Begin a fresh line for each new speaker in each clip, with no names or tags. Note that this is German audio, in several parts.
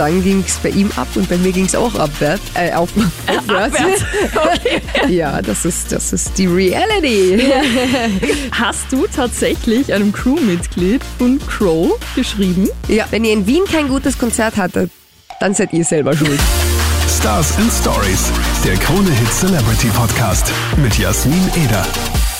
dann ging es bei ihm ab und bei mir ging es auch abwärts. Äh, auf, aufwärts.
abwärts. Okay.
Ja, das ist, das ist die Reality.
Hast du tatsächlich einem Crewmitglied von Crow geschrieben?
Ja, wenn ihr in Wien kein gutes Konzert hattet, dann seid ihr selber schuld.
Stars and Stories, der Krone Hit Celebrity Podcast mit Jasmin Eder.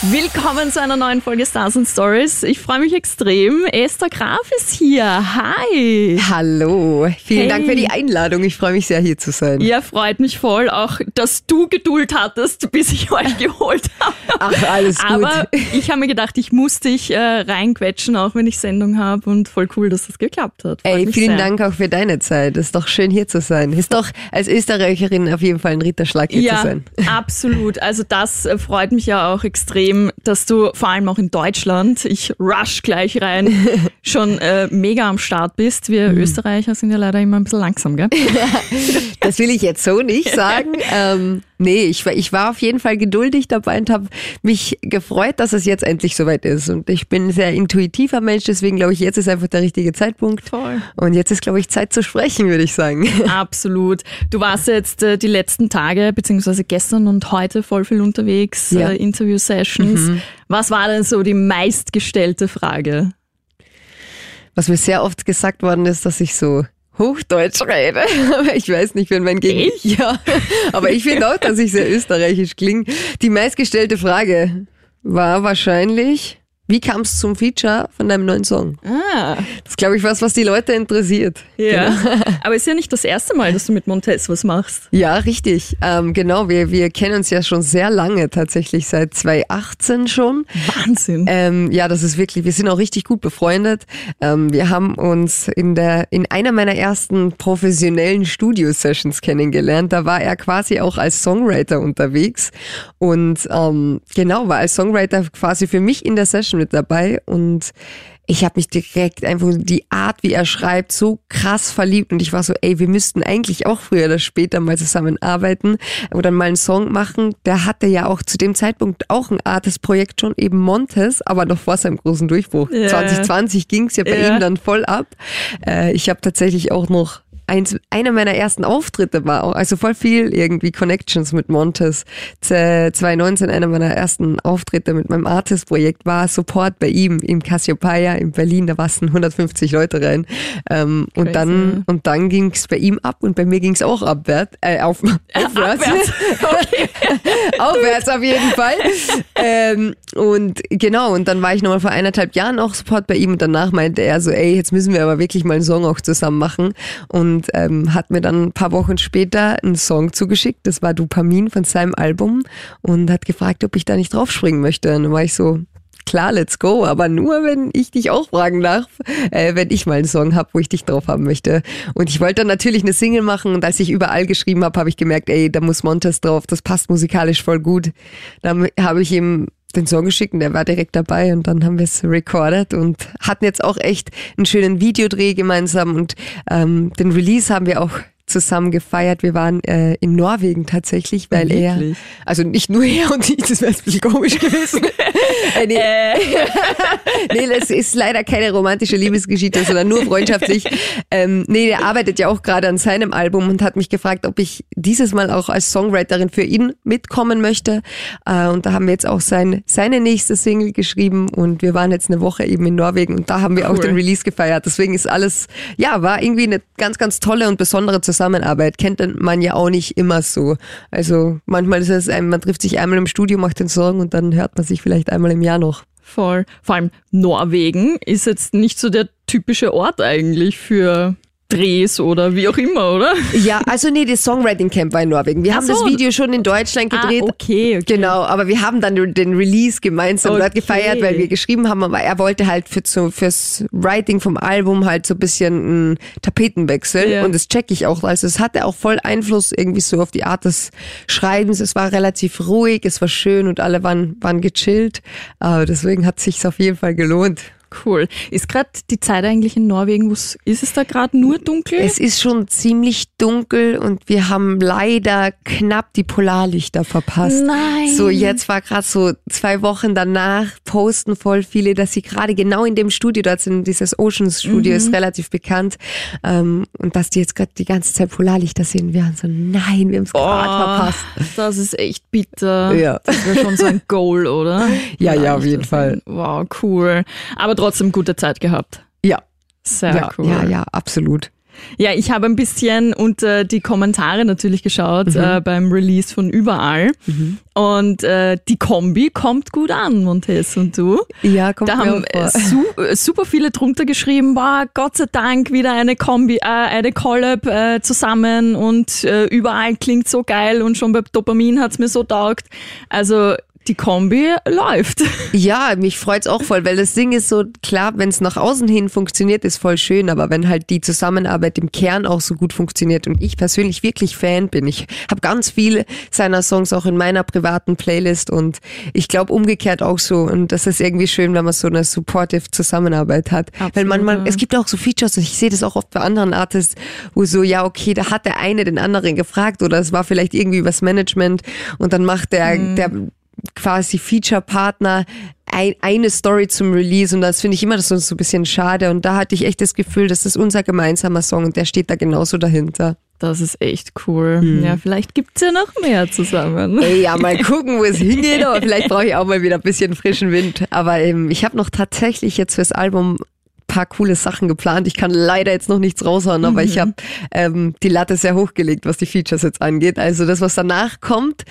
Willkommen zu einer neuen Folge Stars and Stories. Ich freue mich extrem. Esther Graf ist hier. Hi.
Hallo, vielen
Hey.
Dank für die Einladung. Ich freue mich sehr, hier zu sein.
Ja, freut mich voll, auch dass du Geduld hattest, bis ich euch geholt habe.
Ach, alles gut.
Aber ich habe mir gedacht, ich muss dich äh, reinquetschen, auch wenn ich Sendung habe. Und voll cool, dass das geklappt hat. Freut
Ey, vielen
sehr.
Dank auch für deine Zeit. Ist doch schön, hier zu sein. Ist doch als Österreicherin auf jeden Fall ein Ritterschlag, hier zu
Ja,
sein.
absolut. Also das äh, freut mich ja auch extrem, dass du vor allem auch in Deutschland, ich rush gleich rein, schon äh, mega am Start bist. Wir
Mhm.
Österreicher sind ja leider immer ein bisschen langsam, gell?
Das will ich jetzt so nicht sagen. ähm, nee, ich, war- ich war auf jeden Fall geduldig dabei und habe mich gefreut, dass es jetzt endlich soweit ist. Und ich bin ein sehr intuitiver Mensch, deswegen glaube ich, jetzt ist einfach der richtige Zeitpunkt.
Voll.
Und jetzt ist, glaube ich, Zeit zu sprechen, würde ich sagen.
Absolut. Du warst jetzt äh, die letzten Tage, beziehungsweise gestern und heute voll viel unterwegs,
Ja. Mhm.
äh, Interview-Sessions. Was war denn so die meistgestellte Frage?
Was mir sehr oft gesagt worden ist, dass ich so Hochdeutsch rede. Aber ich weiß nicht, wenn mein Gegenüber.
Ich?
Ja. Aber ich finde auch, dass ich sehr österreichisch klinge. Die meistgestellte Frage war wahrscheinlich, wie kam es zum Feature von deinem neuen Song?
Ah,
Das ist, glaube ich, was, was die Leute interessiert.
ja. Aber ist ja nicht das erste Mal, dass du mit Montez was machst.
Ja, richtig. Ähm, genau, wir, wir kennen uns ja schon sehr lange, tatsächlich seit 2018 schon.
Wahnsinn.
Ähm, ja, das ist wirklich, wir sind auch richtig gut befreundet. Ähm, wir haben uns in der, in einer meiner ersten professionellen Studio-Sessions kennengelernt. Da war er quasi auch als Songwriter unterwegs und ähm, genau, war als Songwriter quasi für mich in der Session mit dabei und ich habe mich direkt einfach die Art, wie er schreibt, so krass verliebt und ich war so, ey, wir müssten eigentlich auch früher oder später mal zusammen arbeiten oder mal einen Song machen. Der hatte ja auch zu dem Zeitpunkt auch ein Artist-Projekt schon, eben Montes, aber noch vor seinem großen Durchbruch.
Ja.
2020 ging's ja bei
Ja.
ihm dann voll ab. Äh, ich habe tatsächlich auch noch eins, einer meiner ersten Auftritte war auch, also voll viel irgendwie Connections mit Montes. Z- 2019 einer meiner ersten Auftritte mit meinem Artist-Projekt war Support bei ihm im Cassiopeia in Berlin, da waren 150 Leute rein. Ähm, und dann, und dann ging's bei ihm ab und bei mir ging's auch abwärts, äh, auf, aufwärts.
Abwärts. Okay.
Aufwärts auf jeden Fall. ähm, und genau, und dann war ich nochmal vor eineinhalb Jahren auch Support bei ihm und danach meinte er so, ey, jetzt müssen wir aber wirklich mal einen Song auch zusammen machen. Und ähm, hat mir dann ein paar Wochen später einen Song zugeschickt, das war Dopamin von seinem Album und hat gefragt, ob ich da nicht draufspringen möchte. Und dann war ich so, klar, let's go, aber nur, wenn ich dich auch fragen darf, äh, wenn ich mal einen Song habe, wo ich dich drauf haben möchte. Und ich wollte dann natürlich eine Single machen und als ich überall geschrieben habe, habe ich gemerkt, ey, da muss Montes drauf, das passt musikalisch voll gut. Dann habe ich ihm den Song geschickt und der war direkt dabei und dann haben wir es recorded und hatten jetzt auch echt einen schönen Videodreh gemeinsam und ähm, den Release haben wir auch zusammen gefeiert. Wir waren äh, in Norwegen tatsächlich, weil
Wirklich?
er, also nicht nur er und ich, das wäre ein bisschen komisch gewesen. äh, nee, nee, das ist leider keine romantische Liebesgeschichte, sondern nur freundschaftlich. Ähm, nee, der arbeitet ja auch gerade an seinem Album und hat mich gefragt, ob ich dieses Mal auch als Songwriterin für ihn mitkommen möchte. Äh, und da haben wir jetzt auch sein, seine nächste Single geschrieben und wir waren jetzt eine Woche eben in Norwegen und da haben wir auch
Cool.
den Release gefeiert. Deswegen ist alles, ja, war irgendwie eine ganz, ganz tolle und besondere Zusammenarbeit. Kennt man ja auch nicht immer so. Also manchmal ist es, man trifft sich einmal im Studio, macht den Song und dann hört man sich vielleicht einmal im Jahr noch.
Voll. Vor allem Norwegen ist jetzt nicht so der typische Ort eigentlich für Drehs oder wie auch immer, oder?
Ja, also nee, das Songwriting Camp war in Norwegen. Wir
Ach
haben
so.
das Video schon in Deutschland gedreht.
Ah, okay, okay.
Genau, aber wir haben dann den Release gemeinsam
Okay.
dort gefeiert, weil wir geschrieben haben, aber er wollte halt für so, fürs Writing vom Album halt so ein bisschen einen Tapetenwechsel
Ja.
und das check ich auch. Also es hatte auch voll Einfluss irgendwie so auf die Art des Schreibens. Es war relativ ruhig, es war schön und alle waren, waren gechillt. Aber deswegen hat sich's auf jeden Fall gelohnt.
Cool. Ist gerade die Zeit eigentlich in Norwegen, wo's, ist es da gerade nur dunkel?
Es ist schon ziemlich dunkel und wir haben leider knapp die Polarlichter verpasst.
Nein.
So, jetzt war gerade so zwei Wochen danach, posten voll viele, dass sie gerade genau in dem Studio dort sind, dieses Oceans Studio
Mhm.
ist relativ bekannt, ähm, und dass die jetzt gerade die ganze Zeit Polarlichter sehen. Wir haben so, nein, wir haben es gerade verpasst.
Das ist echt bitter.
Ja.
Das wäre schon so ein Goal, oder?
Ja, ja, auf
ich
jeden Fall.
Wow, cool. Aber trotzdem gute Zeit gehabt.
Ja,
Sehr
ja,
cool.
ja, ja, absolut.
Ja, ich habe ein bisschen unter die Kommentare natürlich geschaut
Mhm.
äh, beim Release von Überall. Und äh, die Kombi kommt gut an, Montes und du.
Ja, kommt
Da haben äh, su äh, super viele drunter geschrieben, boah, Gott sei Dank wieder eine Kombi, äh, eine Collab äh, zusammen und überall klingt so geil und schon bei Dopamin hat's mir so taugt. Also die Kombi läuft.
Ja, mich freut's auch voll, weil das Ding ist so, klar, wenn es nach außen hin funktioniert, ist voll schön, aber wenn halt die Zusammenarbeit im Kern auch so gut funktioniert und ich persönlich wirklich Fan bin, ich habe ganz viele seiner Songs auch in meiner privaten Playlist und ich glaube umgekehrt auch so und das ist irgendwie schön, wenn man so eine supportive Zusammenarbeit hat. weil
Absolut,
manchmal,
ja.
es gibt auch so Features, ich sehe das auch oft bei anderen Artists, wo so, ja, okay, da hat der eine den anderen gefragt oder es war vielleicht irgendwie übers Management und dann macht der, der quasi Feature-Partner ein, eine Story zum Release und das finde ich immer so, so ein bisschen schade und da hatte ich echt das Gefühl, das ist unser gemeinsamer Song und der steht da genauso dahinter.
Das ist echt cool.
Hm.
Ja, vielleicht gibt's ja noch mehr zusammen.
Ey, ja, mal gucken, wo es hingeht, aber vielleicht brauche ich auch mal wieder ein bisschen frischen Wind. Aber ähm, ich habe noch tatsächlich jetzt fürs Album paar coole Sachen geplant. Ich kann leider jetzt noch nichts raushauen, aber ich habe ähm, die Latte sehr hochgelegt, was die Features jetzt angeht. Also das, was danach kommt,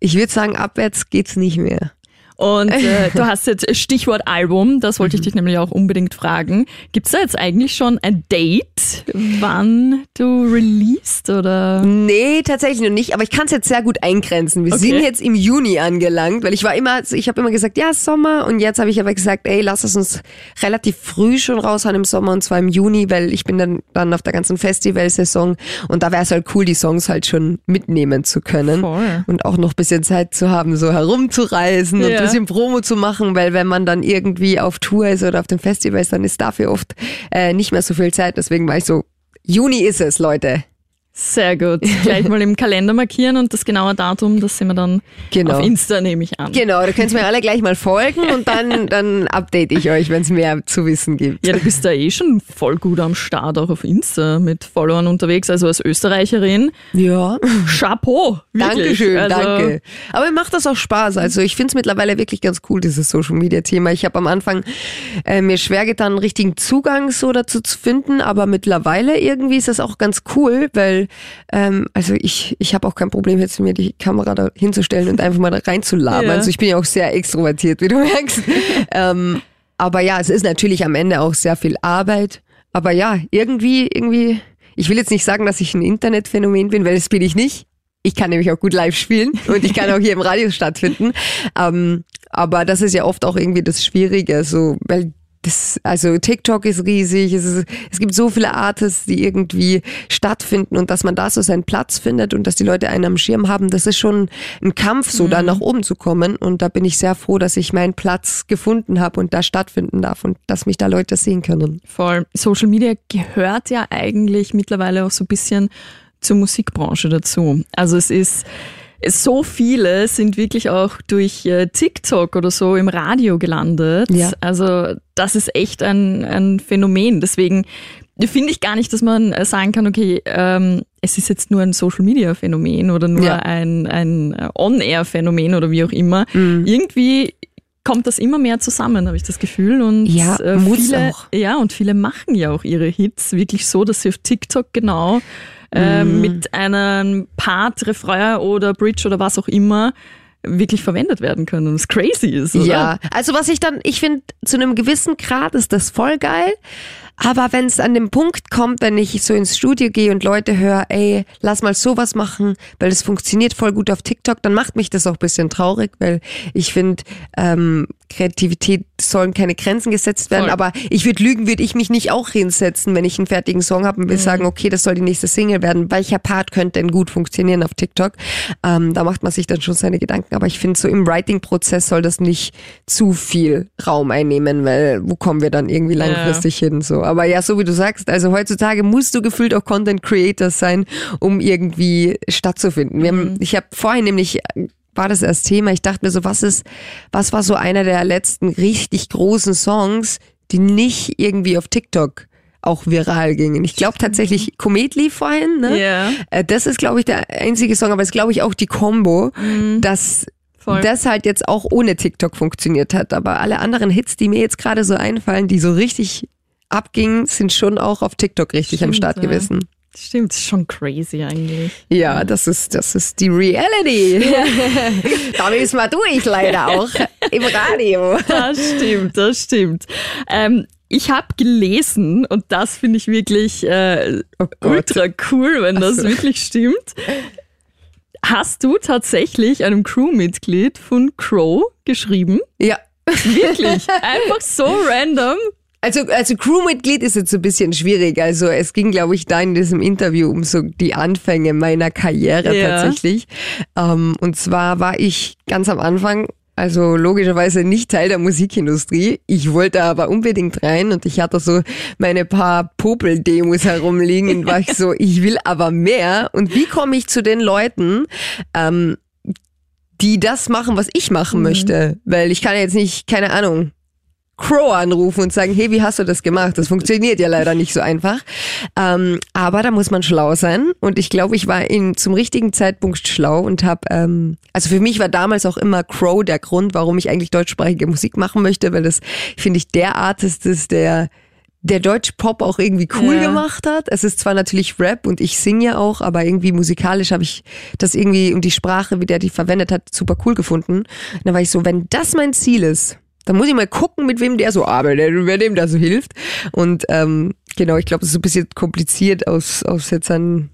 ich würde sagen, abwärts geht's nicht mehr.
Und äh, du hast jetzt Stichwort Album, das wollte ich dich nämlich auch unbedingt fragen. Gibt's da jetzt eigentlich schon ein Date, wann du released oder?
Nee, tatsächlich noch nicht, aber ich kann es jetzt sehr gut eingrenzen. Wir
Okay.
sind jetzt im Juni angelangt, weil ich war immer, ich habe immer gesagt, ja, Sommer und jetzt habe ich aber gesagt, ey, lass es uns relativ früh schon raushauen im Sommer und zwar im Juni, weil ich bin dann, dann auf der ganzen Festivalsaison und da wäre es halt cool, die Songs halt schon mitnehmen zu können
Voll.
und auch noch ein bisschen Zeit zu haben, so herumzureisen und
Ja.
ein bisschen Promo zu machen, weil wenn man dann irgendwie auf Tour ist oder auf den Festivals, dann ist dafür oft äh, nicht mehr so viel Zeit. Deswegen war ich so, Juni ist es, Leute.
Sehr gut. Gleich mal im Kalender markieren und das genaue Datum, das sehen wir dann
Genau.
auf Insta, nehme ich an.
Genau, da könnt ihr mir alle gleich mal folgen und dann, dann update ich euch, wenn es mehr zu wissen gibt.
Ja, du bist da eh schon voll gut am Start, auch auf Insta mit Followern unterwegs, also als Österreicherin.
Ja.
Chapeau, wirklich.
Dankeschön,
also,
danke. Aber mir macht das auch Spaß. Also ich finde es mittlerweile wirklich ganz cool, dieses Social Media Thema. Ich habe am Anfang äh, mir schwer getan, einen richtigen Zugang so dazu zu finden, aber mittlerweile irgendwie ist das auch ganz cool, weil ähm, also ich, ich habe auch kein Problem, jetzt mir die Kamera da hinzustellen und einfach mal da reinzulabern.
Ja.
Also ich bin ja auch sehr extrovertiert, wie du merkst. ähm, aber ja, es ist natürlich am Ende auch sehr viel Arbeit. Aber ja, irgendwie, irgendwie, ich will jetzt nicht sagen, dass ich ein Internetphänomen bin, weil das bin ich nicht. Ich kann nämlich auch gut live spielen und ich kann auch hier im Radio stattfinden. Ähm, aber das ist ja oft auch irgendwie das Schwierige, so, weil das, also TikTok ist riesig, es, ist, es gibt so viele Artists, die irgendwie stattfinden und dass man da so seinen Platz findet und dass die Leute einen am Schirm haben, das ist schon ein Kampf, so da nach oben zu kommen. Und da bin ich sehr froh, dass ich meinen Platz gefunden habe und da stattfinden darf und dass mich da Leute sehen können.
Voll. Social Media gehört ja eigentlich mittlerweile auch so ein bisschen zur Musikbranche dazu. Also es ist so viele sind wirklich auch durch äh, TikTok oder so im Radio gelandet.
Ja.
Also das ist echt ein, ein Phänomen. Deswegen finde ich gar nicht, dass man äh, sagen kann, okay, ähm, es ist jetzt nur ein Social-Media-Phänomen oder nur
Ja.
ein, ein äh, On-Air-Phänomen oder wie auch immer.
Mhm.
Irgendwie kommt das immer mehr zusammen, habe ich das Gefühl. Und
Ja,
äh, viele,
auch.
ja, und viele machen ja auch ihre Hits wirklich so, dass sie auf TikTok genau äh,
Mhm.
mit einem Part, Refrain oder Bridge oder was auch immer wirklich verwendet werden können. Was crazy ist, oder?
Ja, also was ich dann, ich finde, zu einem gewissen Grad ist das voll geil. Aber wenn es an den Punkt kommt, wenn ich so ins Studio gehe und Leute höre, ey, lass mal sowas machen, weil es funktioniert voll gut auf TikTok, dann macht mich das auch ein bisschen traurig, weil ich finde, ähm, Kreativität sollen keine Grenzen gesetzt werden,
Voll.
aber ich würde lügen, würde ich mich nicht auch hinsetzen, wenn ich einen fertigen Song habe und
Mhm.
will sagen, okay, das soll die nächste Single werden. Welcher Part könnte denn gut funktionieren auf TikTok? Ähm, da macht man sich dann schon seine Gedanken, aber ich finde, so im Writing-Prozess soll das nicht zu viel Raum einnehmen, weil wo kommen wir dann irgendwie langfristig hin? So, aber ja, so wie du sagst, also heutzutage musst du gefühlt auch Content Creator sein, um irgendwie stattzufinden. Haben, ich habe vorhin nämlich war das erst Thema. Ich dachte mir so, was ist, was war so einer der letzten richtig großen Songs, die nicht irgendwie auf TikTok auch viral gingen? Ich glaube tatsächlich Komet lief vorhin, ne?
Ja.
Äh, Das ist, glaube ich, der einzige Song, aber es ist, glaube ich, auch die Combo, dass
Voll.
das halt jetzt auch ohne TikTok funktioniert hat. Aber alle anderen Hits, die mir jetzt gerade so einfallen, die so richtig abgingen, sind schon auch auf TikTok richtig am
Stimmt,
Start
ja.
gewesen.
Stimmt, ist schon crazy eigentlich.
Ja, das ist, das ist die Reality. da müssen wir durch, leider auch im Radio.
Das stimmt, das stimmt. Ähm, ich habe gelesen, und das finde ich wirklich äh,
Oh
ultra cool, wenn das
so.
wirklich stimmt. Hast du tatsächlich einem Crewmitglied von Crow geschrieben?
Ja.
Wirklich? Einfach so random?
Also, also Crewmitglied ist jetzt so ein bisschen schwierig. Also es ging, glaube ich, da in diesem Interview um so die Anfänge meiner Karriere
Ja.
tatsächlich. Ähm, und zwar war ich ganz am Anfang, also logischerweise nicht Teil der Musikindustrie. Ich wollte aber unbedingt rein und ich hatte so meine paar Popel-Demos herumliegen und war ich so, ich will aber mehr. Und wie komme ich zu den Leuten? Ähm, die das machen, was ich machen möchte. Weil ich kann ja jetzt nicht, keine Ahnung, Crow anrufen und sagen, hey, wie hast du das gemacht? Das funktioniert ja leider nicht so einfach. Ähm, aber da muss man schlau sein. Und ich glaube, ich war in, zum richtigen Zeitpunkt schlau und habe, ähm, also für mich war damals auch immer Crow der Grund, warum ich eigentlich deutschsprachige Musik machen möchte, weil das, finde ich, der Artist ist, der der Deutsch Pop auch irgendwie cool
Ja.
gemacht hat. Es ist zwar natürlich Rap und ich singe ja auch, aber irgendwie musikalisch habe ich das irgendwie und die Sprache, wie der die verwendet hat, super cool gefunden. Und dann war ich so, wenn das mein Ziel ist, dann muss ich mal gucken, mit wem der so arbeitet und wer dem da so hilft. Und ähm, genau, ich glaube, es ist ein bisschen kompliziert aus, aus jetzt an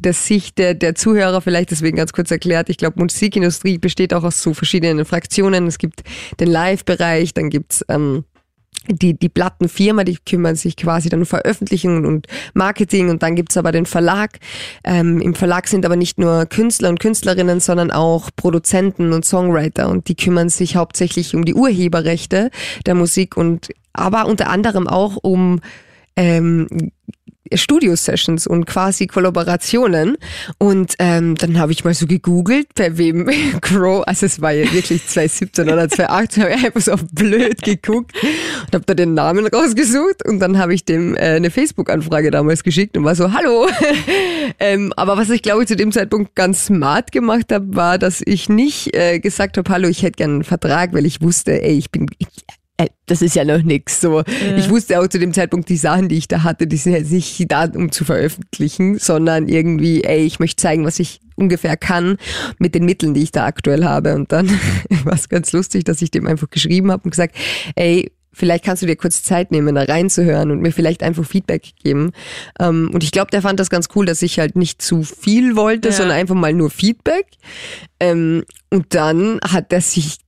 der Sicht der, der Zuhörer vielleicht deswegen ganz kurz erklärt. Ich glaube, Musikindustrie besteht auch aus so verschiedenen Fraktionen. Es gibt den Live-Bereich, dann gibt's ähm, die, die Plattenfirma, die kümmern sich quasi dann um Veröffentlichung und Marketing und dann gibt's aber den Verlag. Ähm, Im Verlag sind aber nicht nur Künstler und Künstlerinnen, sondern auch Produzenten und Songwriter und die kümmern sich hauptsächlich um die Urheberrechte der Musik und aber unter anderem auch um ähm, Studio-Sessions und quasi Kollaborationen. Und ähm, dann habe ich mal so gegoogelt, bei wem Crow, also es war ja wirklich 2017 oder 2018, habe ich einfach so blöd geguckt und habe da den Namen rausgesucht und dann habe ich dem äh, eine Facebook-Anfrage damals geschickt und war so, hallo. ähm, aber was ich glaube ich zu dem Zeitpunkt ganz smart gemacht habe, war, dass ich nicht äh, gesagt habe, hallo, ich hätte gerne einen Vertrag, weil ich wusste, ey, ich bin... Ich, das ist ja noch nix. So, ich wusste auch zu dem Zeitpunkt, die Sachen, die ich da hatte, die sind jetzt nicht da, um zu veröffentlichen, sondern irgendwie, ey, ich möchte zeigen, was ich ungefähr kann mit den Mitteln, die ich da aktuell habe. Und dann war es ganz lustig, dass ich dem einfach geschrieben habe und gesagt, ey, vielleicht kannst du dir kurz Zeit nehmen, da reinzuhören und mir vielleicht einfach Feedback geben. Ähm, und ich glaube, der fand das ganz cool, dass ich halt nicht zu viel wollte,
Ja.
sondern einfach mal nur Feedback. Ähm, und dann hat er sich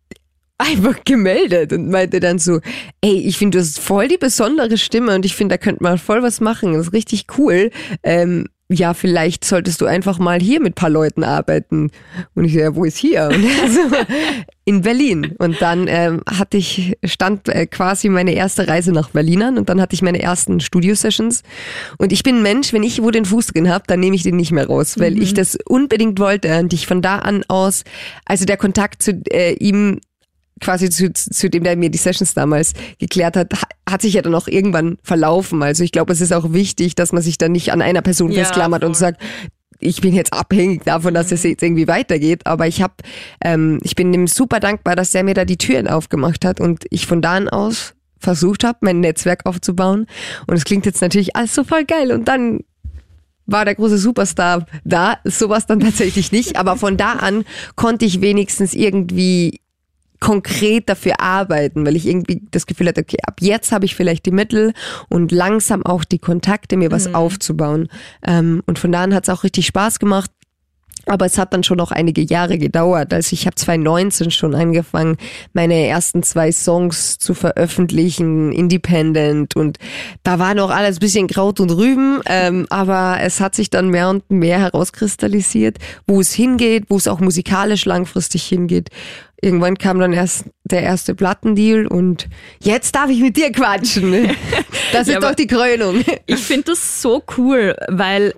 einfach gemeldet und meinte dann so, ey, ich finde, du hast voll die besondere Stimme und ich finde, da könnte man voll was machen. Das ist richtig cool. Ähm, ja, vielleicht solltest du einfach mal hier mit paar Leuten arbeiten. Und ich so, ja, wo ist hier? Und er so, in Berlin. Und dann ähm, hatte ich, stand äh, quasi meine erste Reise nach Berlin an und dann hatte ich meine ersten Studio-Sessions. Und ich bin ein Mensch, wenn ich wo den Fuß drin habe, dann nehme ich den nicht mehr raus, weil ich das unbedingt wollte und ich von da an aus, also der Kontakt zu äh, ihm quasi zu, zu dem, der mir die Sessions damals geklärt hat, ha- hat sich ja dann auch irgendwann verlaufen. Also ich glaube, es ist auch wichtig, dass man sich dann nicht an einer Person
Ja,
festklammert und
voll.
sagt, ich bin jetzt abhängig davon, dass es jetzt irgendwie weitergeht. Aber ich habe, ähm, ich bin ihm super dankbar, dass der mir da die Türen aufgemacht hat und ich von da an aus versucht habe, mein Netzwerk aufzubauen. Und es klingt jetzt natürlich alles so voll geil. Und dann war der große Superstar da. Sowas dann tatsächlich nicht. Aber von da an konnte ich wenigstens irgendwie konkret dafür arbeiten, weil ich irgendwie das Gefühl hatte, okay, ab jetzt habe ich vielleicht die Mittel und langsam auch die Kontakte, mir was aufzubauen. Ähm, und von da an hat es auch richtig Spaß gemacht. Aber es hat dann schon noch einige Jahre gedauert. Also ich habe 2019 schon angefangen, meine ersten zwei Songs zu veröffentlichen, independent. Und da war noch alles ein bisschen Kraut und Rüben. Ähm, aber es hat sich dann mehr und mehr herauskristallisiert, wo es hingeht, wo es auch musikalisch langfristig hingeht. Irgendwann kam dann erst der erste Plattendeal und jetzt darf ich mit dir quatschen. Das ist
Ja,
doch die Krönung.
Ich finde das so cool, weil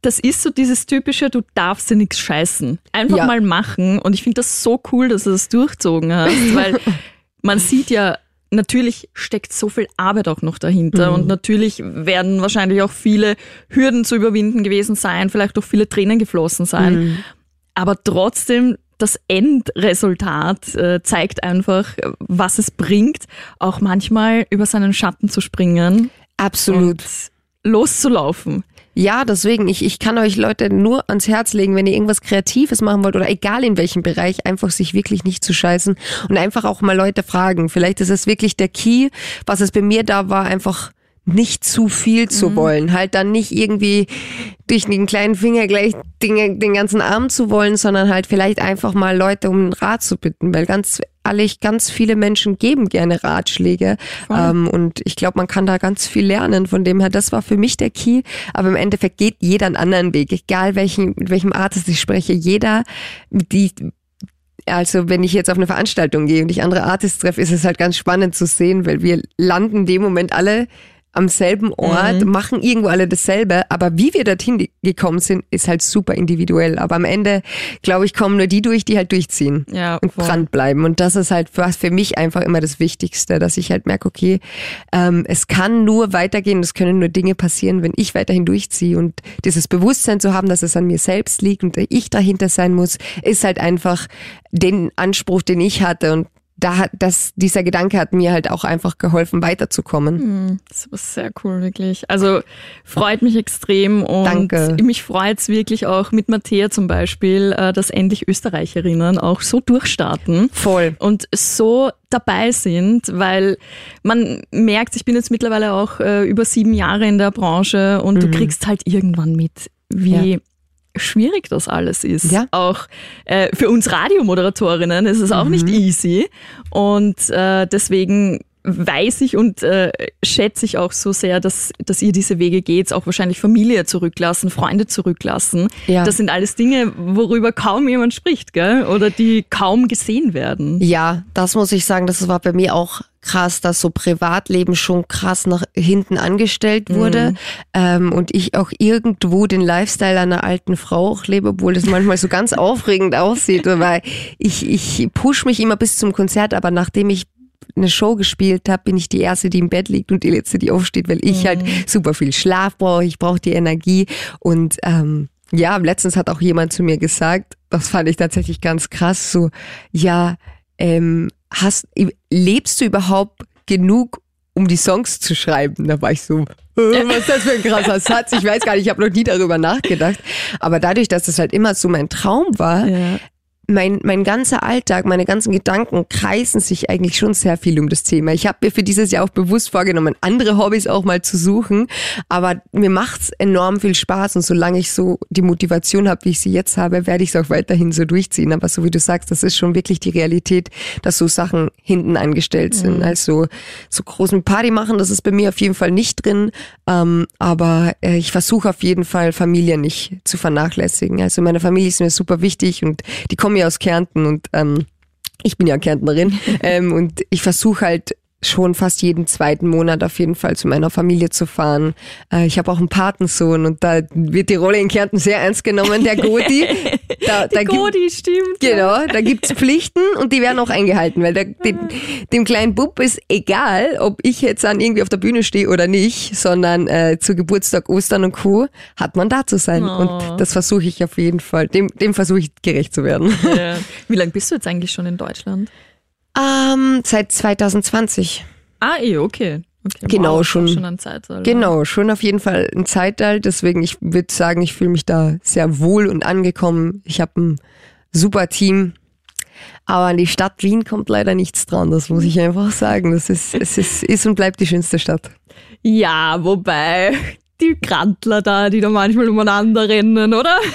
das ist so dieses typische, du darfst dir nichts scheißen. Einfach
Ja.
mal machen. Und ich finde das so cool, dass du das durchzogen hast, weil man sieht ja, natürlich steckt so viel Arbeit auch noch dahinter.
Mhm.
Und natürlich werden wahrscheinlich auch viele Hürden zu überwinden gewesen sein, vielleicht auch viele Tränen geflossen sein.
Mhm.
Aber trotzdem, das Endresultat äh, zeigt einfach, was es bringt, auch manchmal über seinen Schatten zu springen
Absolut.
loszulaufen.
Ja, deswegen, ich, ich kann euch Leute nur ans Herz legen, wenn ihr irgendwas Kreatives machen wollt oder egal in welchem Bereich, einfach sich wirklich nicht zu scheißen und einfach auch mal Leute fragen. Vielleicht ist es wirklich der Key, was es bei mir da war, einfach nicht zu viel zu wollen. Halt dann nicht irgendwie durch den kleinen Finger gleich den, den ganzen Arm zu wollen, sondern halt vielleicht einfach mal Leute um einen Rat zu bitten, weil ganz ehrlich, ganz viele Menschen geben gerne Ratschläge ähm, und ich glaube, man kann da ganz viel lernen. Von dem her, das war für mich der Key, aber im Endeffekt geht jeder einen anderen Weg, egal welchen, mit welchem Artist ich spreche. Jeder, die also wenn ich jetzt auf eine Veranstaltung gehe und ich andere Artists treffe, ist es halt ganz spannend zu sehen, weil wir landen in dem Moment alle am selben Ort, machen irgendwo alle dasselbe, aber wie wir dorthin gekommen sind, ist halt super individuell. Aber am Ende, glaube ich, kommen nur die durch, die halt durchziehen
Ja,
und
voll.
dranbleiben. Und das ist halt für, für mich einfach immer das Wichtigste, dass ich halt merke, okay, ähm, es kann nur weitergehen, es können nur Dinge passieren, wenn ich weiterhin durchziehe. Und dieses Bewusstsein zu haben, dass es an mir selbst liegt und ich dahinter sein muss, ist halt einfach den Anspruch, den ich hatte. Und da hat das, dieser Gedanke hat mir halt auch einfach geholfen, weiterzukommen.
Hm, Das war sehr cool, wirklich. Also freut mich extrem und
Danke.
mich freut's wirklich auch mit Mattea zum Beispiel, äh, dass endlich Österreicherinnen auch so durchstarten.
Voll.
und so dabei sind, weil man merkt, ich bin jetzt mittlerweile auch äh, über sieben Jahre in der Branche und du kriegst halt irgendwann mit, wie schwierig das alles ist.
Ja.
Auch äh, für uns Radiomoderatorinnen ist es auch nicht easy und äh, deswegen weiß ich und äh, schätze ich auch so sehr, dass, dass ihr diese Wege geht, auch wahrscheinlich Familie zurücklassen, Freunde zurücklassen.
Ja.
Das sind alles Dinge, worüber kaum jemand spricht, gell? Oder die kaum gesehen werden.
Ja, das muss ich sagen, das war bei mir auch krass, dass so Privatleben schon krass nach hinten angestellt wurde ähm, und ich auch irgendwo den Lifestyle einer alten Frau auch lebe, obwohl das manchmal so ganz aufregend aussieht, weil ich, ich push mich immer bis zum Konzert, aber nachdem ich eine Show gespielt habe, bin ich die erste, die im Bett liegt und die letzte, die aufsteht, weil ich halt super viel Schlaf brauche, ich brauche die Energie und ähm, ja, letztens hat auch jemand zu mir gesagt, das fand ich tatsächlich ganz krass, so, ja, ähm, hast, lebst du überhaupt genug, um die Songs zu schreiben? Da war ich so, äh, was ist das für ein krasser Satz? Ich weiß gar nicht, ich habe noch nie darüber nachgedacht. Aber dadurch, dass das halt immer so mein Traum war,
Ja.
Mein, mein ganzer Alltag, meine ganzen Gedanken kreisen sich eigentlich schon sehr viel um das Thema. Ich habe mir für dieses Jahr auch bewusst vorgenommen, andere Hobbys auch mal zu suchen. Aber mir macht's enorm viel Spaß und solange ich so die Motivation habe, wie ich sie jetzt habe, werde ich es auch weiterhin so durchziehen. Aber so wie du sagst, das ist schon wirklich die Realität, dass so Sachen hinten angestellt sind. Also so großen Party machen, das ist bei mir auf jeden Fall nicht drin. Ähm, aber äh, ich versuche auf jeden Fall Familie nicht zu vernachlässigen. Also meine Familie ist mir super wichtig und die kommen ja aus Kärnten und ähm, ich bin ja Kärntnerin ähm, und ich versuche halt schon fast jeden zweiten Monat auf jeden Fall zu meiner Familie zu fahren. Äh, ich habe auch einen Patensohn und da wird die Rolle in Kärnten sehr ernst genommen, der Goti. Da, da
Die
gibt-
Godi, stimmt.
Genau, da gibt's Pflichten und die werden auch eingehalten, weil der, dem, dem kleinen Bub ist egal, ob ich jetzt dann irgendwie auf der Bühne stehe oder nicht, sondern äh, zu Geburtstag, Ostern und Co. hat man da zu sein.
Oh.
Und das versuche ich auf jeden Fall, dem, dem versuche ich gerecht zu werden.
Ja. Wie lange bist du jetzt eigentlich schon in Deutschland?
Ähm, seit 2020.
Ah, eh, okay. okay.
Genau,
wow,
schon-
schon ein Zeitalter.
Genau, schon auf jeden Fall ein Zeitalter. Deswegen, ich würde sagen, ich fühle mich da sehr wohl und angekommen. Ich habe ein super Team. Aber an die Stadt Wien kommt leider nichts dran, das muss ich einfach sagen. Das ist, es ist, ist und bleibt die schönste Stadt.
Ja, wobei, die Grantler da, die da manchmal umeinander rennen, oder?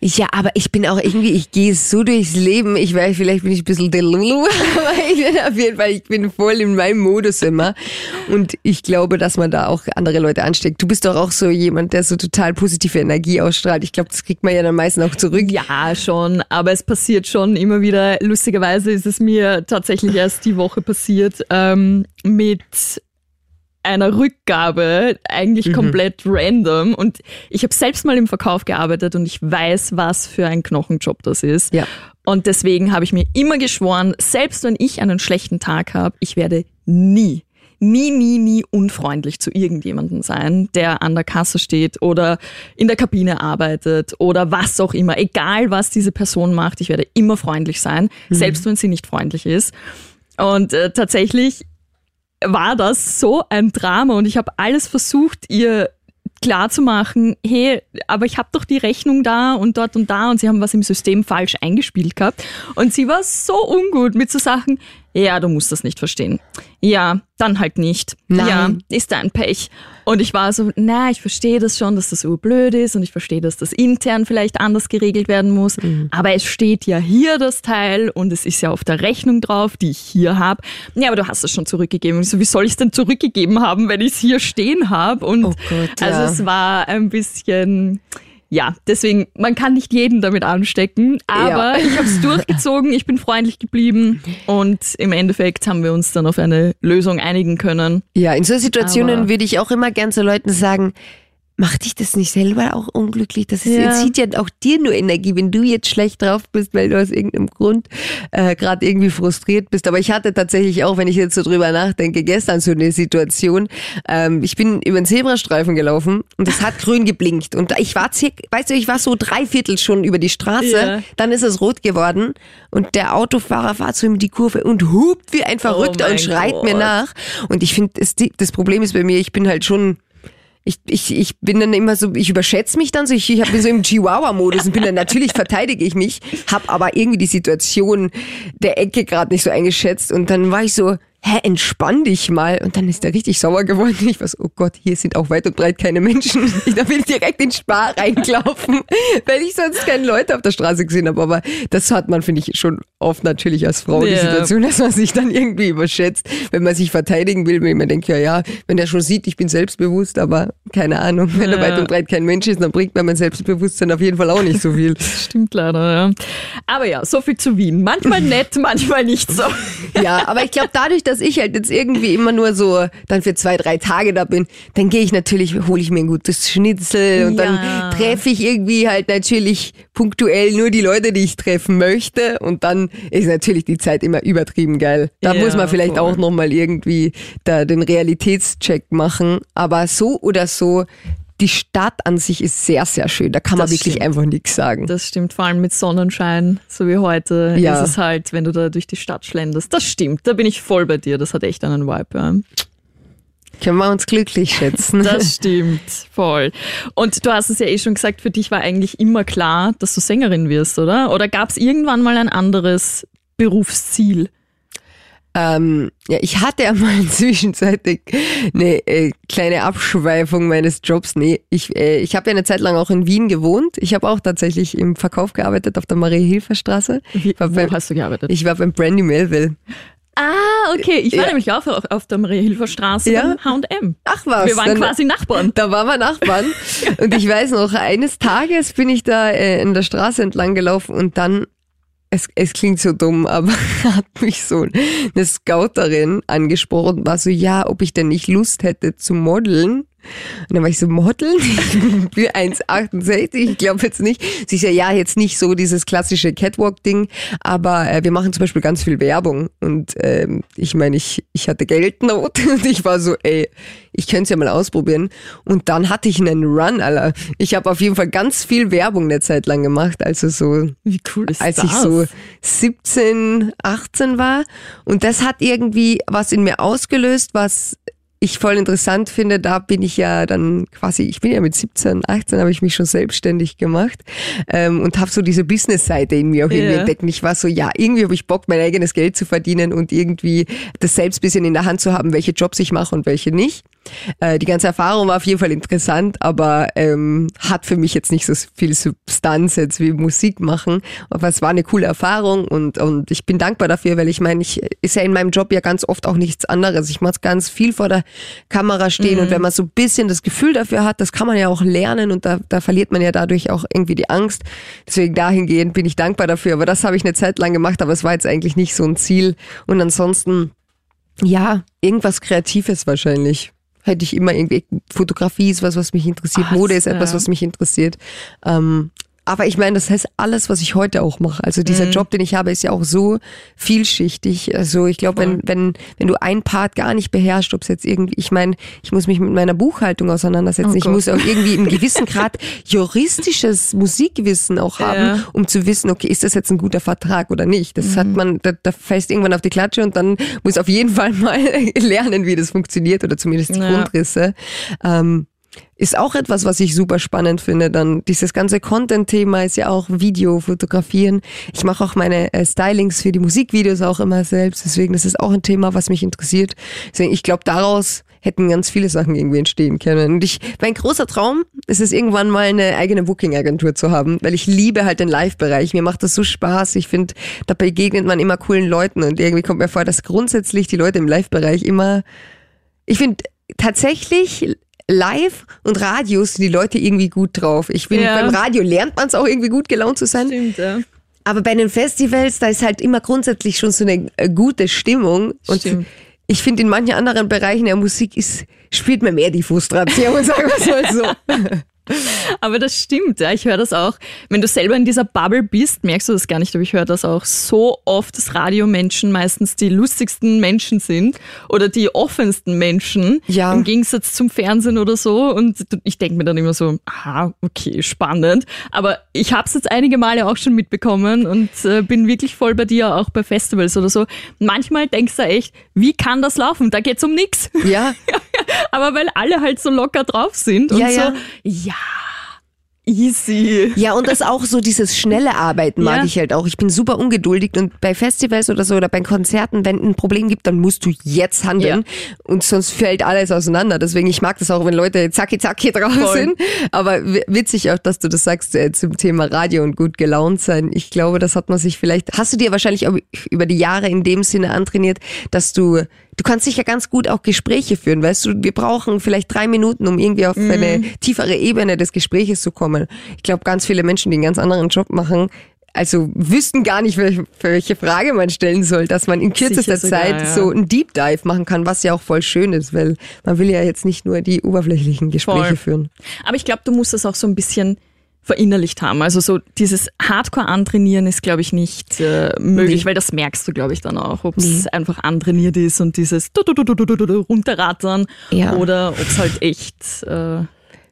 Ja, aber ich bin auch irgendwie, ich gehe so durchs Leben. Ich weiß, vielleicht bin ich ein bisschen delulu, aber ich bin auf jeden Fall, ich bin voll in meinem Modus immer. Und ich glaube, dass man da auch andere Leute ansteckt. Du bist doch auch so jemand, der so total positive Energie ausstrahlt. Ich glaube, das kriegt man ja dann meistens auch zurück.
Ja, schon, aber es passiert schon immer wieder. Lustigerweise ist es mir tatsächlich erst die Woche passiert ähm, mit einer Rückgabe, eigentlich mhm. komplett random. Und ich habe selbst mal im Verkauf gearbeitet und ich weiß, was für ein Knochenjob das ist.
Ja.
Und deswegen habe ich mir immer geschworen, selbst wenn ich einen schlechten Tag habe, ich werde nie, nie, nie, nie unfreundlich zu irgendjemandem sein, der an der Kasse steht oder in der Kabine arbeitet oder was auch immer. Egal, was diese Person macht, ich werde immer freundlich sein, mhm. selbst wenn sie nicht freundlich ist. Und äh, tatsächlich war das so ein Drama und ich habe alles versucht, ihr klar zu machen, hey, aber ich habe doch die Rechnung da und dort und da und sie haben was im System falsch eingespielt gehabt. Und sie war so ungut mit so Sachen, ja, du musst das nicht verstehen. Ja, dann halt nicht.
Nein.
Ja, ist dein Pech. Und ich war so, na, ich verstehe das schon, dass das urblöd ist und ich verstehe, dass das intern vielleicht anders geregelt werden muss. Mhm. Aber es steht ja hier das Teil und es ist ja auf der Rechnung drauf, die ich hier habe. Ja, aber du hast es schon zurückgegeben. Und ich so, wie soll ich es denn zurückgegeben haben, wenn ich es hier stehen habe? Und
oh Gott, ja.
also es war ein bisschen ja, deswegen, man kann nicht jeden damit anstecken, aber ja. ich habe es durchgezogen, ich bin freundlich geblieben und im Endeffekt haben wir uns dann auf eine Lösung einigen können.
Ja, in so Situationen würde ich auch immer gern zu Leuten sagen, Macht dich das nicht selber auch unglücklich? Das ist, ja. zieht ja auch dir nur Energie, wenn du jetzt schlecht drauf bist, weil du aus irgendeinem Grund äh, gerade irgendwie frustriert bist. Aber ich hatte tatsächlich auch, wenn ich jetzt so drüber nachdenke, gestern so eine Situation. Ähm, ich bin über den Zebrastreifen gelaufen und es hat grün geblinkt. Und ich war, weißt du, ich war so drei Viertel schon über die Straße. Ja. Dann ist es rot geworden und der Autofahrer fährt so in die Kurve und hupt wie ein Verrückter oh und schreit Gott. mir nach. Und ich finde, das Problem ist bei mir, ich bin halt schon ich, ich, ich bin dann immer so, ich überschätze mich dann so, ich, ich bin so im Chihuahua-Modus und bin dann natürlich verteidige ich mich, habe aber irgendwie die Situation der Ecke gerade nicht so eingeschätzt und dann war ich so, hä, entspann dich mal. Und dann ist er richtig sauer geworden. Ich weiß, oh Gott, hier sind auch weit und breit keine Menschen. Da bin ich direkt in Spar reingelaufen, weil ich sonst keine Leute auf der Straße gesehen habe. Aber das hat man, finde ich, schon oft natürlich als Frau yeah. die Situation, dass man sich dann irgendwie überschätzt, wenn man sich verteidigen will, wenn man denkt, ja, ja, wenn der schon sieht, ich bin selbstbewusst, aber keine Ahnung, wenn ja. da weit und breit kein Mensch ist, dann bringt mir mein Selbstbewusstsein auf jeden Fall auch nicht so viel.
Stimmt leider, ja. Aber ja, so viel zu Wien. Manchmal nett, manchmal nicht so.
Ja, aber ich glaube, dadurch, dass ich halt jetzt irgendwie immer nur so dann für zwei, drei Tage da bin, dann gehe ich natürlich, hole ich mir ein gutes Schnitzel und ja. dann treffe ich irgendwie halt natürlich punktuell nur die Leute, die ich treffen möchte und dann ist natürlich die Zeit immer übertrieben geil. Da ja, muss man vielleicht voll. auch nochmal irgendwie da den Realitätscheck machen, aber so oder so die Stadt an sich ist sehr, sehr schön. Da kann das man wirklich
stimmt.
einfach nichts sagen.
Das stimmt, vor allem mit Sonnenschein, so wie heute, ja. ist es halt, wenn du da durch die Stadt schlenderst. Das stimmt, da bin ich voll bei dir. Das hat echt einen Vibe. Ja.
Können wir uns glücklich schätzen.
Das stimmt, voll. Und du hast es ja eh schon gesagt, für dich war eigentlich immer klar, dass du Sängerin wirst, oder? Oder gab es irgendwann mal ein anderes Berufsziel?
Ähm, ja, ich hatte ja mal zwischenzeitlich eine äh, kleine Abschweifung meines Jobs. Nee, ich, äh, ich habe ja eine Zeit lang auch in Wien gewohnt. Ich habe auch tatsächlich im Verkauf gearbeitet auf der Marie-Hilfer-Straße.
Wo beim, hast du gearbeitet?
Ich war beim Brandy Melville.
Ah, okay. Ich war ja. nämlich auch auf, auf der Marie-Hilfer-Straße ja. H&M.
Ach was.
Wir waren dann, quasi Nachbarn.
Da waren wir Nachbarn. und ich weiß noch, eines Tages bin ich da äh, in der Straße entlang gelaufen und dann es, es klingt so dumm, aber hat mich so eine Scouterin angesprochen, war so, ja, ob ich denn nicht Lust hätte zu modeln. Und dann war ich so? Ich bin 1,68, ich glaube jetzt nicht. Sie ist ja, ja, jetzt nicht so dieses klassische Catwalk-Ding, aber äh, wir machen zum Beispiel ganz viel Werbung. Und ähm, ich meine, ich, ich hatte Geldnot und ich war so, ey, ich könnte es ja mal ausprobieren. Und dann hatte ich einen Run, Alter. Ich habe auf jeden Fall ganz viel Werbung eine Zeit lang gemacht, also so,
Wie cool ist
als
das?
ich so 17, 18 war. Und das hat irgendwie was in mir ausgelöst, was ich voll interessant finde, da bin ich ja dann quasi, ich bin ja mit 17, 18 habe ich mich schon selbstständig gemacht ähm, und habe so diese Business-Seite in mir auch irgendwie yeah. entdeckt. Und ich war so, ja, irgendwie habe ich Bock, mein eigenes Geld zu verdienen und irgendwie das selbst bisschen in der Hand zu haben, welche Jobs ich mache und welche nicht. Äh, die ganze Erfahrung war auf jeden Fall interessant, aber ähm, hat für mich jetzt nicht so viel Substanz jetzt wie Musik machen. Aber es war eine coole Erfahrung und, und ich bin dankbar dafür, weil ich meine, ich ist ja in meinem Job ja ganz oft auch nichts anderes. Ich muss ganz viel vor der Kamera stehen mhm. und wenn man so ein bisschen das Gefühl dafür hat, das kann man ja auch lernen und da, da verliert man ja dadurch auch irgendwie die Angst. Deswegen dahingehend bin ich dankbar dafür. Aber das habe ich eine Zeit lang gemacht, aber es war jetzt eigentlich nicht so ein Ziel. Und ansonsten, ja, irgendwas Kreatives wahrscheinlich hätte ich immer irgendwie, Fotografie ist was, was mich interessiert, Ach, Mode ist etwas, ja. was mich interessiert. Ähm, aber ich meine, das heißt alles, was ich heute auch mache. Also dieser mhm. Job, den ich habe, ist ja auch so vielschichtig. Also ich glaube, wenn, wenn, wenn du ein Part gar nicht beherrschst, ob es jetzt irgendwie, ich meine, ich muss mich mit meiner Buchhaltung auseinandersetzen. Oh ich muss auch irgendwie im gewissen Grad juristisches Musikwissen auch haben, ja. um zu wissen, okay, ist das jetzt ein guter Vertrag oder nicht? Das mhm. hat man, da, da fällst irgendwann auf die Klatsche und dann muss auf jeden Fall mal lernen, wie das funktioniert oder zumindest die ja. Grundrisse. Ähm, ist auch etwas, was ich super spannend finde. Dann dieses ganze Content-Thema ist ja auch Video, Fotografieren. Ich mache auch meine äh, Stylings für die Musikvideos auch immer selbst. Deswegen das ist auch ein Thema, was mich interessiert. Deswegen, ich glaube, daraus hätten ganz viele Sachen irgendwie entstehen können. Und ich, mein großer Traum ist es irgendwann mal eine eigene Booking-Agentur zu haben, weil ich liebe halt den Live-Bereich. Mir macht das so Spaß. Ich finde, da begegnet man immer coolen Leuten und irgendwie kommt mir vor, dass grundsätzlich die Leute im Live-Bereich immer, ich finde, tatsächlich live und Radio sind die Leute irgendwie gut drauf. Ich bin ja. beim Radio lernt man es auch irgendwie gut gelaunt zu sein.
Stimmt, ja.
Aber bei den Festivals, da ist halt immer grundsätzlich schon so eine äh, gute Stimmung. Und Stimmt. ich finde, in manchen anderen Bereichen der Musik ist, spielt man mehr die Frustration, sagen wir mal so.
Aber das stimmt, ja. Ich höre das auch. Wenn du selber in dieser Bubble bist, merkst du das gar nicht, aber ich höre das auch so oft, dass Radiomenschen meistens die lustigsten Menschen sind oder die offensten Menschen. Ja. Im Gegensatz zum Fernsehen oder so. Und ich denke mir dann immer so, aha, okay, spannend. Aber ich habe es jetzt einige Male auch schon mitbekommen und äh, bin wirklich voll bei dir, auch bei Festivals oder so. Manchmal denkst du echt, wie kann das laufen? Da geht's um nichts.
Ja.
aber weil alle halt so locker drauf sind und ja, so, ja easy.
Ja, und das auch so dieses schnelle Arbeiten mag ja. ich halt auch. Ich bin super ungeduldig und bei Festivals oder so oder bei Konzerten, wenn ein Problem gibt, dann musst du jetzt handeln ja. und sonst fällt alles auseinander. Deswegen, ich mag das auch, wenn Leute zacki zacki drauf Voll. sind. Aber witzig auch, dass du das sagst äh, zum Thema Radio und gut gelaunt sein. Ich glaube, das hat man sich vielleicht, hast du dir wahrscheinlich auch über die Jahre in dem Sinne antrainiert, dass du du kannst sicher ganz gut auch Gespräche führen, weißt du, wir brauchen vielleicht drei Minuten, um irgendwie auf mhm. eine tiefere Ebene des Gespräches zu kommen. Ich glaube, ganz viele Menschen, die einen ganz anderen Job machen, also wüssten gar nicht, welche, welche Frage man stellen soll, dass man in kürzester sogar, Zeit ja. so ein Deep Dive machen kann, was ja auch voll schön ist, weil man will ja jetzt nicht nur die oberflächlichen Gespräche voll. führen.
Aber ich glaube, du musst das auch so ein bisschen verinnerlicht haben. Also so dieses Hardcore antrainieren ist, glaube ich, nicht äh, möglich, nee. weil das merkst du, glaube ich, dann auch, ob es nee. einfach antrainiert ist und dieses runterrattern ja. oder ob es halt echt äh,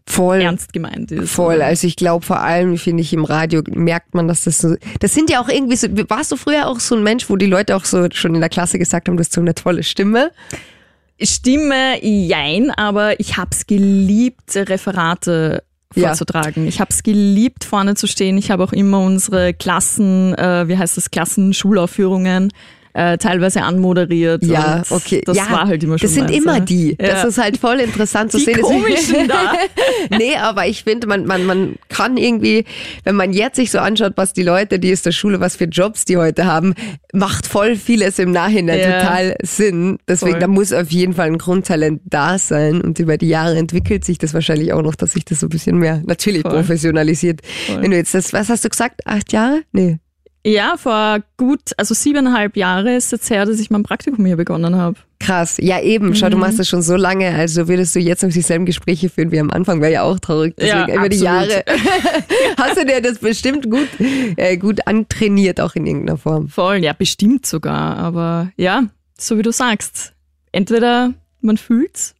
voll ernst gemeint ist.
Voll. Oder? Also ich glaube vor allem, finde ich, im Radio merkt man, dass das so. Das sind ja auch irgendwie so. Warst du früher auch so ein Mensch, wo die Leute auch so schon in der Klasse gesagt haben, du hast so eine tolle Stimme?
Stimme, jein, aber ich hab's geliebt, Referate vorzutragen. Ja. Ich habe es geliebt, vorne zu stehen. Ich habe auch immer unsere Klassen, äh, wie heißt das, Klassenschulaufführungen äh, teilweise anmoderiert.
Ja, okay.
Das
ja,
war halt immer schon
Das sind immer die. Ja. Das ist halt voll interessant zu
die
sehen.
Komischen da.
nee, aber ich finde, man, man, man kann irgendwie, wenn man jetzt sich so anschaut, was die Leute, die aus der Schule, was für Jobs die heute haben, macht voll vieles im Nachhinein ja. total Sinn. Deswegen, voll. da muss auf jeden Fall ein Grundtalent da sein. Und über die Jahre entwickelt sich das wahrscheinlich auch noch, dass sich das so ein bisschen mehr natürlich voll. professionalisiert. Voll. Wenn du jetzt das, was hast du gesagt? Acht Jahre? Nee.
Ja, vor gut, also siebeneinhalb Jahre ist es her, dass ich mein Praktikum hier begonnen habe.
Krass. Ja, eben. Schau, mhm. du machst das schon so lange, also würdest du jetzt noch dieselben Gespräche führen wie am Anfang, wäre ja auch traurig. Deswegen ja, über absolut. die Jahre hast du dir das bestimmt gut, äh, gut antrainiert, auch in irgendeiner Form.
Voll, ja, bestimmt sogar. Aber ja, so wie du sagst. Entweder man fühlt's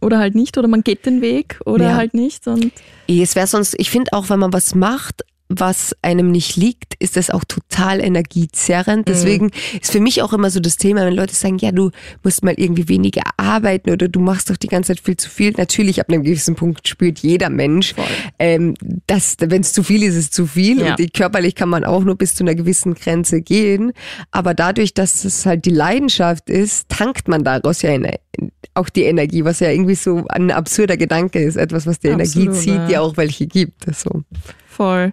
oder halt nicht, oder man geht den Weg oder ja. halt nicht. Und
es wäre sonst, ich finde auch, wenn man was macht, was einem nicht liegt, ist das auch total energiezerrend. Mhm. Deswegen mhm. ist für mich auch immer so das Thema, wenn Leute sagen, ja, du musst mal irgendwie weniger arbeiten oder du machst doch die ganze Zeit viel zu viel. Natürlich, ab einem gewissen Punkt spürt jeder Mensch, ähm, dass wenn es zu viel ist, ist es zu viel. Ja. Und körperlich kann man auch nur bis zu einer gewissen Grenze gehen. Aber dadurch, dass es halt die Leidenschaft ist, tankt man daraus ja eine, auch die Energie, was ja irgendwie so ein absurder Gedanke ist, etwas, was die Energie
Absolut,
zieht,
ja.
die auch welche gibt. So.
Voll.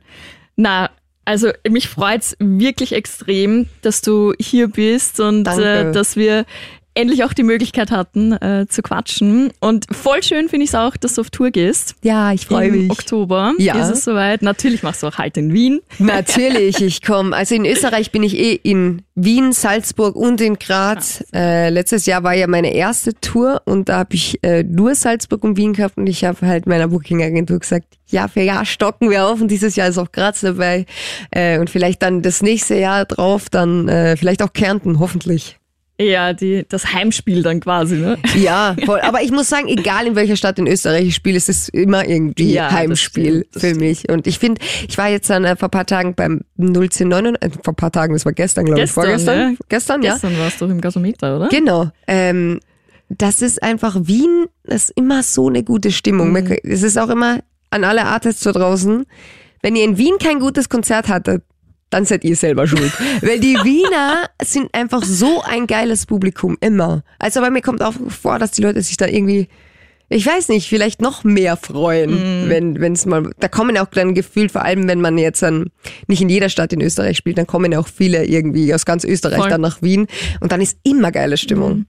Na, also mich freut's wirklich extrem, dass du hier bist und äh, dass wir endlich auch die Möglichkeit hatten äh, zu quatschen. Und voll schön finde ich es auch, dass du auf Tour gehst.
Ja, ich freue
Im
mich.
Oktober
Ja.
ist es soweit. Natürlich machst du auch halt in Wien.
Natürlich, ich komme. Also in Österreich bin ich eh in Wien, Salzburg und in Graz. Äh, letztes Jahr war ja meine erste Tour und da habe ich äh, nur Salzburg und Wien gehabt und ich habe halt meiner Booking-Agentur gesagt, ja, für Jahr stocken wir auf und dieses Jahr ist auch Graz dabei äh, und vielleicht dann das nächste Jahr drauf, dann äh, vielleicht auch Kärnten, hoffentlich.
Ja, die, das Heimspiel dann quasi, ne?
Ja, voll. Aber ich muss sagen, egal in welcher Stadt in Österreich ich spiele, es ist immer irgendwie
Ja, das
Heimspiel
stimmt, das
für mich. Und ich finde, ich war jetzt dann äh, vor ein paar Tagen beim 01099, äh, vor ein paar Tagen, das war gestern, glaube ich,
Gestern,
vorgestern.
ne?
Gestern, ja.
Gestern warst du im Gasometer, oder?
Genau. Ähm, das ist einfach Wien, das ist immer so eine gute Stimmung.
Mhm.
Es ist auch immer an alle Artists da draußen, wenn ihr in Wien kein gutes Konzert hattet, dann seid ihr selber schuld. Weil die Wiener sind einfach so ein geiles Publikum, immer. Also bei mir kommt auch vor, dass die Leute sich da irgendwie, ich weiß nicht, vielleicht noch mehr freuen, wenn wenn es mal, da kommen auch dann gefühlt, vor allem wenn man jetzt dann nicht in jeder Stadt in Österreich spielt, dann kommen ja auch viele irgendwie aus ganz Österreich
Voll.
dann nach Wien und dann ist immer geile Stimmung.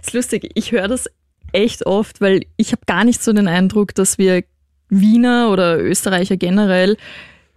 ist lustig, ich höre das echt oft, weil ich habe gar nicht so den Eindruck, dass wir Wiener oder Österreicher generell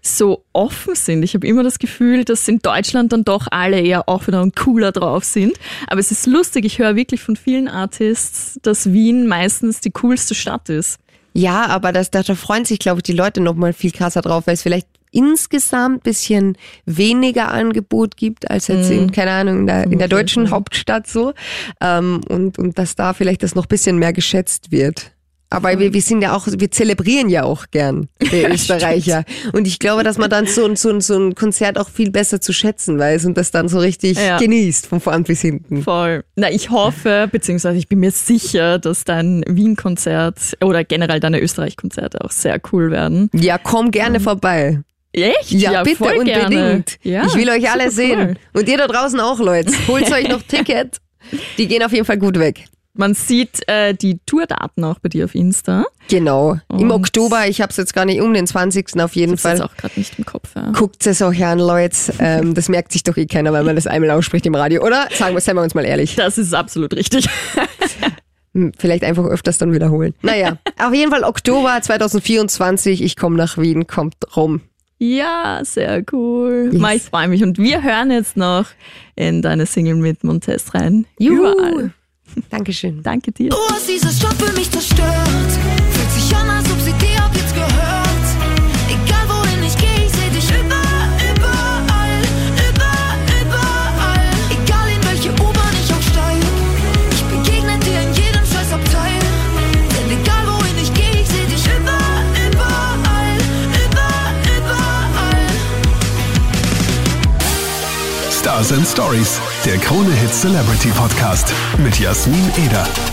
so offen sind. Ich habe immer das Gefühl, dass in Deutschland dann doch alle eher offener und cooler drauf sind. Aber es ist lustig, ich höre wirklich von vielen Artists, dass Wien meistens die coolste Stadt ist.
Ja, aber das, da, freuen sich, glaube ich, die Leute noch mal viel krasser drauf, weil es vielleicht insgesamt bisschen weniger Angebot gibt als jetzt in, keine Ahnung, in der, in der deutschen Hauptstadt so. Ähm, und, und dass da vielleicht das noch bisschen mehr geschätzt wird. Aber wir, wir sind ja auch, wir zelebrieren ja auch gern, wir Österreicher. Und ich glaube, dass man dann so, ein- so, ein- so ein Konzert auch viel besser zu schätzen weiß und das dann so richtig
Ja.
genießt, von vorn bis hinten.
Voll. Na, ich hoffe, beziehungsweise ich bin mir sicher, dass dein Wien-Konzert oder generell deine Österreich-Konzerte auch sehr cool werden.
Ja, komm gerne vorbei.
Echt?
Ja, bitte,
voll
unbedingt.
Ja,
ich will euch alle sehen.
cool.
Und ihr da draußen auch, Leute. Holt euch noch Ticket. Die gehen auf jeden Fall gut weg.
Man sieht äh, die Tourdaten auch bei dir auf Insta.
Genau. Im
Und-
Oktober, ich habe es jetzt gar nicht um den 20. auf jeden
Das ist jetzt
Fall.
auch gerade nicht im Kopf. Ja.
Guckt es euch an, Leute. Ähm, das merkt sich doch eh keiner, weil man das einmal ausspricht im Radio, oder? Sagen wir, seien wir uns mal ehrlich.
Das ist absolut richtig.
Hm, Vielleicht einfach öfters dann wiederholen. Naja, auf jeden Fall Oktober 2024. Ich komme nach Wien, kommt rum.
Ja, sehr cool.
Yes.
Ma, ich freue mich. Und wir hören jetzt noch in deine Single mit Montes rein.
Juhu.
Überall.
Dankeschön.
Danke dir.
Du hast dieses Job für mich zerstört.
Stars and Stories, der Krone Hit Celebrity Podcast mit Jasmin Eder.